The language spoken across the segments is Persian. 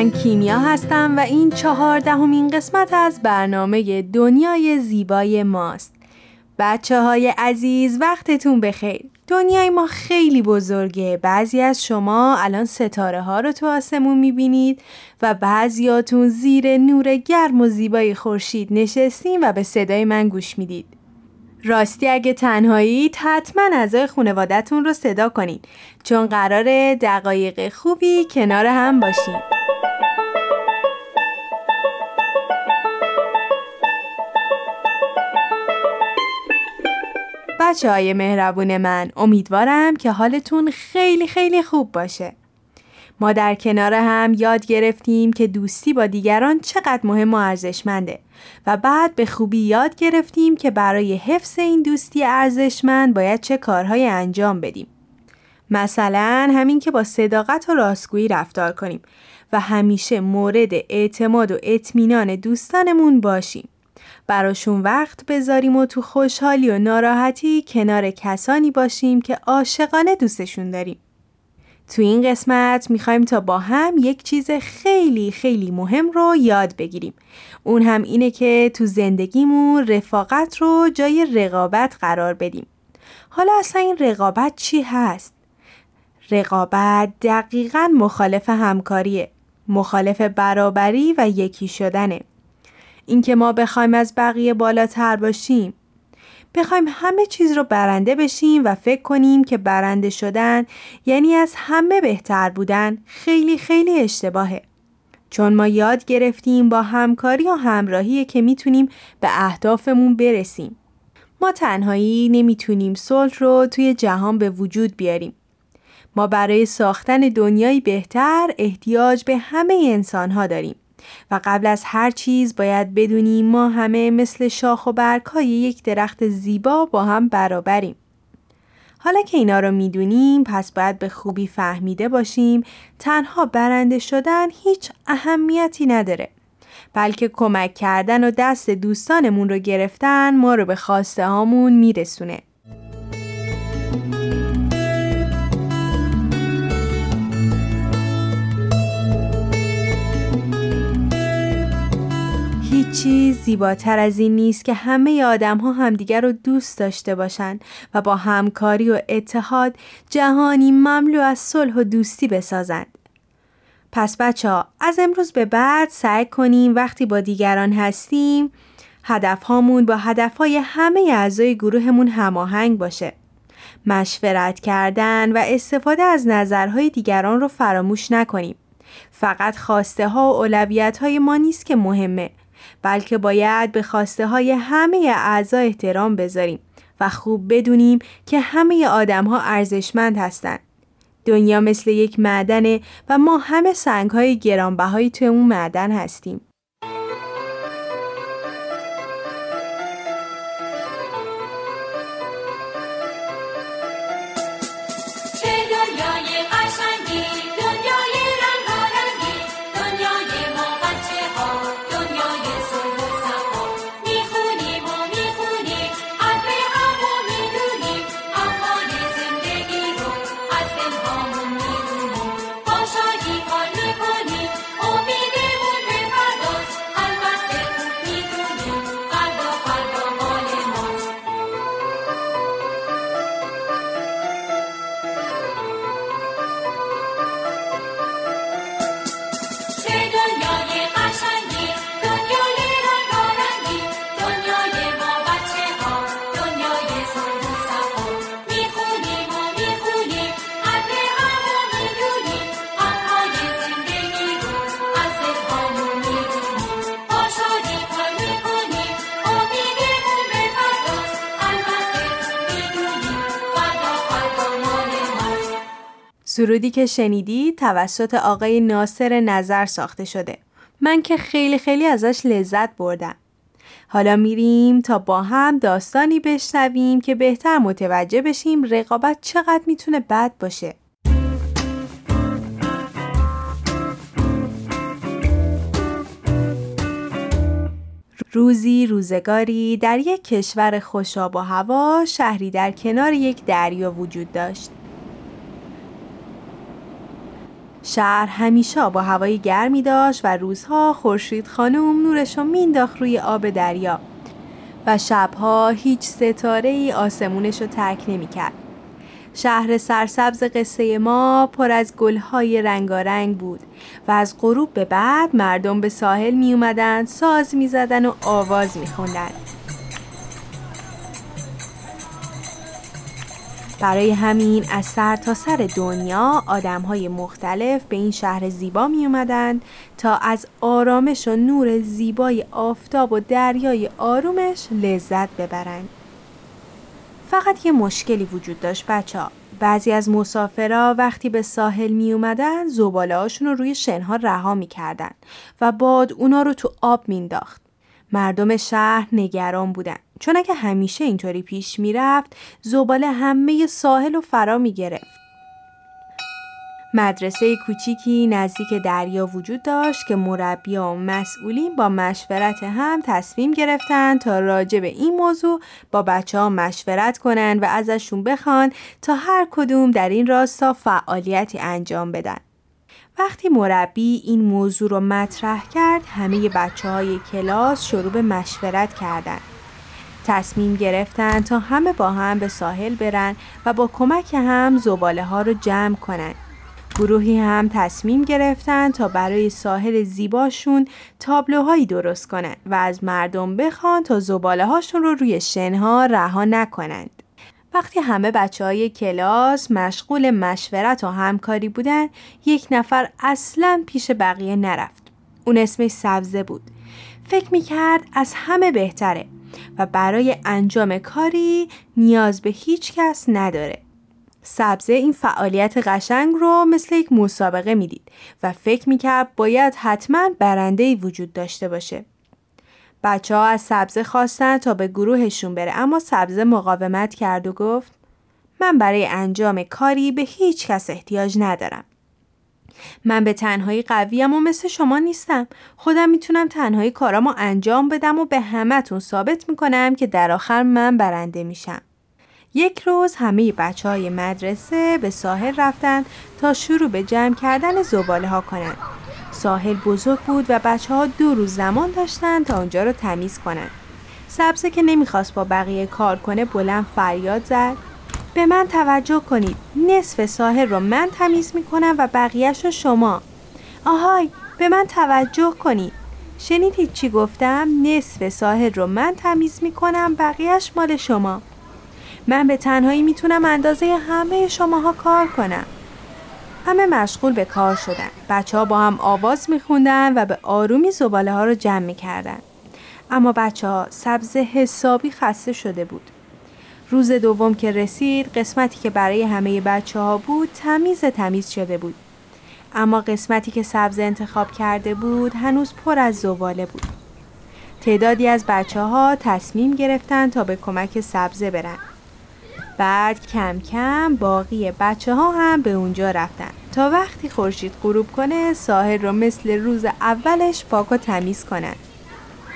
من کیمیا هستم و این چهاردهمین قسمت از برنامه دنیای زیبای ماست. بچه های عزیز وقتتون بخیر. دنیای ما خیلی بزرگه. بعضی از شما الان ستاره ها رو تو آسمون می‌بینید و بعضیاتون زیر نور گرم و زیبای خورشید نشستین و به صدای من گوش می‌دید. راستی اگه تنهایی حتما اعضای خانوادتون رو صدا کنید چون قرار دقایق خوبی کنار هم باشین. بچه های مهربون من امیدوارم که حالتون خیلی خیلی خوب باشه ما در کنار هم یاد گرفتیم که دوستی با دیگران چقدر مهم و ارزشمنده و بعد به خوبی یاد گرفتیم که برای حفظ این دوستی ارزشمند باید چه کارهای انجام بدیم. مثلا همین که با صداقت و راستگویی رفتار کنیم و همیشه مورد اعتماد و اطمینان دوستانمون باشیم. براشون وقت بذاریم و تو خوشحالی و ناراحتی کنار کسانی باشیم که عاشقانه دوستشون داریم. تو این قسمت می‌خوایم تا با هم یک چیز خیلی خیلی مهم رو یاد بگیریم. اون هم اینه که تو زندگیمون رفاقت رو جای رقابت قرار بدیم. حالا اصلا این رقابت چی هست؟ رقابت دقیقا مخالف همکاریه. مخالف برابری و یکی شدنه. اینکه ما بخوایم از بقیه بالاتر باشیم بخوایم همه چیز رو برنده بشیم و فکر کنیم که برنده شدن یعنی از همه بهتر بودن خیلی خیلی اشتباهه. چون ما یاد گرفتیم با همکاری و همراهی که می‌تونیم به اهدافمون برسیم. ما تنهایی نمی‌تونیم صلح رو توی جهان به وجود بیاریم. ما برای ساختن دنیایی بهتر احتیاج به همه انسانها داریم. و قبل از هر چیز باید بدونیم ما همه مثل شاخ و برگهای یک درخت زیبا با هم برابریم. حالا که اینا رو می‌دونیم پس باید به خوبی فهمیده باشیم تنها برنده شدن هیچ اهمیتی نداره. بلکه کمک کردن و دست دوستانمون رو گرفتن ما رو به خواسته هامون میرسونه. چیز زیباتر از این نیست که همه آدم ها همدیگر رو دوست داشته باشند و با همکاری و اتحاد جهانی مملو از صلح و دوستی بسازند. پس بچه ها از امروز به بعد سعی کنیم وقتی با دیگران هستیم هدف هامون با هدف های همه اعضای گروهمون هماهنگ باشه. مشورت کردن و استفاده از نظرهای دیگران رو فراموش نکنیم. فقط خواسته ها و اولویت های ما نیست که مهمه بلکه باید به خواسته های همه اعضا احترام بذاریم و خوب بدونیم که همه آدم ها ارزشمند هستند. دنیا مثل یک معدنه و ما همه سنگ های گرانبهایی توی اون معدن هستیم. سرودی که شنیدی توسط آقای ناصر نظر ساخته شده. من که خیلی خیلی ازش لذت بردم. حالا میریم تا با هم داستانی بشنویم که بهتر متوجه بشیم رقابت چقدر می‌تونه بد باشه. روزی روزگاری در یک کشور خوشاب و هوا شهری در کنار یک دریا وجود داشت. شهر همیشه با هوای گرمی داشت و روزها خورشید خانم نورش رو مینداخت روی آب دریا و شبها هیچ ستاره ای آسمونش رو ترک نمی کرد. شهر سرسبز قصه ما پر از گلهای رنگارنگ بود و از غروب به بعد مردم به ساحل می اومدن ساز می زدن و آواز می خوندن. برای همین از سر تا سر دنیا آدم های مختلف به این شهر زیبا می اومدن تا از آرامش و نور زیبای آفتاب و دریای آرومش لذت ببرند. فقط یه مشکلی وجود داشت بچه. بعضی از مسافرها وقتی به ساحل می اومدن زباله رو روی شنها رها می و باد اونا رو تو آب مینداخت. مردم شهر نگران بودن چون اگه همیشه اینطوری پیش می‌رفت زباله همه ساحل و فرا می گرفت. مدرسه کوچیکی نزدیک دریا وجود داشت که مربیا و مسئولین با مشورت هم تصمیم گرفتن تا راجع به این موضوع با بچه ها مشورت کنن و ازشون بخوان تا هر کدوم در این راستا فعالیتی انجام بدن. وقتی مربی این موضوع رو مطرح کرد همه بچه های کلاس شروع به مشورت کردند. تصمیم گرفتن تا همه با هم به ساحل برن و با کمک هم زباله ها رو جمع کنن. گروهی هم تصمیم گرفتن تا برای ساحل زیباشون تابلوهایی درست کنن و از مردم بخوان تا زباله هاشون رو روی شنها رها نکنند. وقتی همه بچه های کلاس مشغول مشورت و همکاری بودن یک نفر اصلا پیش بقیه نرفت. اون اسمش سبزه بود. فکر می‌کرد از همه بهتره و برای انجام کاری نیاز به هیچ کس نداره. سبزه این فعالیت قشنگ رو مثل یک مسابقه می‌دید و فکر می‌کرد باید حتما برنده وجود داشته باشه. بچه ها از سبزه خواستن تا به گروهشون بره اما سبزه مقاومت کرد و گفت من برای انجام کاری به هیچ کس احتیاج ندارم. من به تنهایی قویم و مثل شما نیستم. خودم می‌تونم تنهایی کارامو انجام بدم و به همتون ثابت می‌کنم که در آخر من برنده میشم. یک روز همه بچه های مدرسه به ساحل رفتن تا شروع به جمع کردن زباله ها کنند. ساحل بزرگ بود و بچه ها دو روز زمان داشتن تا اونجا رو تمیز کنند. سبزه که نمی‌خواست با بقیه کار کنه بلند فریاد زد. به من توجه کنید نصف ساحل رو من تمیز می‌کنم و بقیهش رو شما. آهای به من توجه کنید. شنیدید چی گفتم؟ نصف ساحل رو من تمیز می‌کنم بقیهش مال شما. من به تنهایی می‌تونم اندازه همه شماها کار کنم. همه مشغول به کار شدن. بچه ها با هم آواز میخوندن و به آرومی زباله ها رو جمع می‌کردن. اما بچه ها سبز حسابی خسته شده بود. روز دوم که رسید قسمتی که برای همه بچه ها بود تمیز تمیز شده بود. اما قسمتی که سبز انتخاب کرده بود هنوز پر از زباله بود. تعدادی از بچه ها تصمیم گرفتن تا به کمک سبزه برن. بعد کم کم باقی بچه ها هم به اونجا رفتن. تا وقتی خورشید غروب کنه ساحل رو مثل روز اولش پاک و تمیز کنن.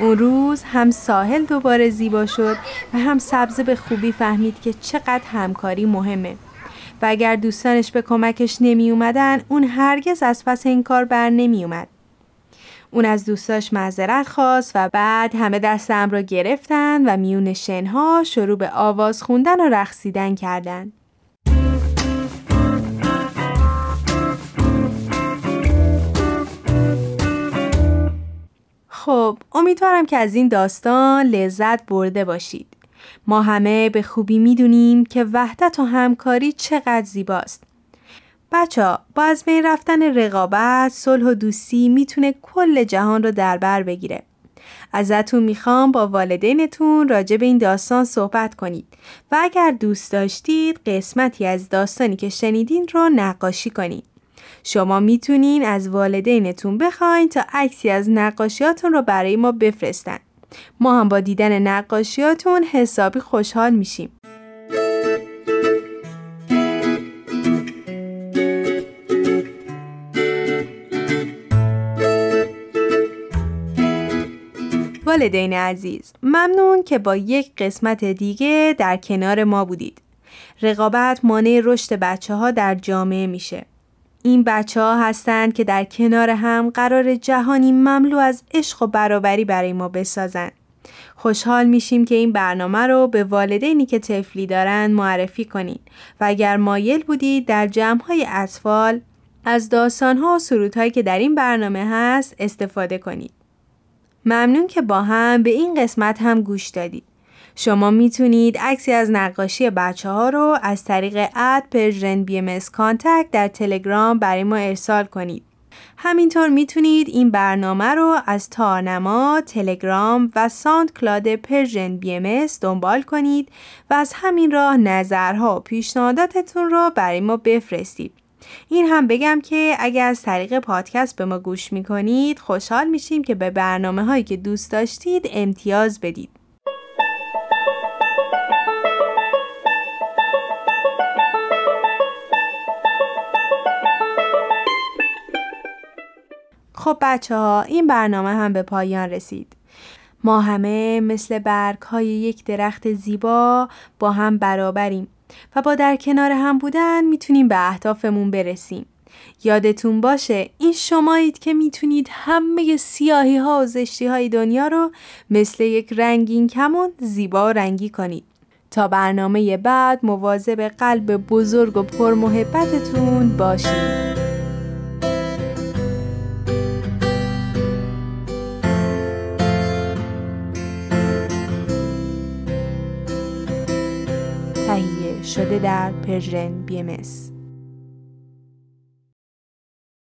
اون روز هم ساحل دوباره زیبا شد و هم سبزه به خوبی فهمید که چقدر همکاری مهمه. و اگر دوستانش به کمکش نمی اومدن اون هرگز از پس این کار بر نمی اومد. اون از دوستاش معذرت خواست و بعد همه دستم را گرفتن و میون شنها شروع به آواز خوندن و رقصیدن کردند. خب امیدوارم که از این داستان لذت برده باشید. ما همه به خوبی می‌دونیم که وحدت و همکاری چقدر زیباست. بچه ها با از بین رفتن رقابت، صلح و دوستی می‌تونه کل جهان رو در بر بگیره. ازتون می‌خوام با والدینتون راجع به این داستان صحبت کنید و اگر دوست داشتید قسمتی از داستانی که شنیدین رو نقاشی کنید. شما می‌تونین از والدینتون بخواین تا عکسی از نقاشیاتون رو برای ما بفرستن. ما هم با دیدن نقاشیاتون حسابی خوشحال میشیم. والدین عزیز ممنون که با یک قسمت دیگه در کنار ما بودید. رقابت مانع رشد بچه ها در جامعه میشه. این بچه ها هستند که در کنار هم قرار جهانی مملو از عشق و برابری برای ما بسازند. خوشحال میشیم که این برنامه رو به والدینی که طفلی دارن معرفی کنید و اگر مایل بودید در جمع های اطفال از داستانها و سرودهایی که در این برنامه هست استفاده کنید. ممنون که با هم به این قسمت هم گوش دادید. شما می‌تونید عکسی از نقاشی بچه ها رو از طریق at Persian BM در تلگرام برای ما ارسال کنید. همینطور می‌تونید این برنامه رو از تارنما، تلگرام و SoundCloud Persian BM دنبال کنید و از همین راه نظرها و پیشنهاداتتون رو برای ما بفرستید. این هم بگم که اگر از طریق پادکست به ما گوش می‌کنید خوشحال میشیم که به برنامه هایی که دوست داشتید امتیاز بدید. خب بچه ها این برنامه هم به پایان رسید. ما همه مثل برگ های یک درخت زیبا با هم برابریم و با در کنار هم بودن می‌تونیم به اهدافمون برسیم. یادتون باشه این شمایید که می‌تونید همه سیاهی ها و زشتی های دنیا رو مثل یک رنگین کمون زیبا رنگی کنید. تا برنامه بعد مواظب قلب بزرگ و پرمحبتتون باشید. شده در پرژن بی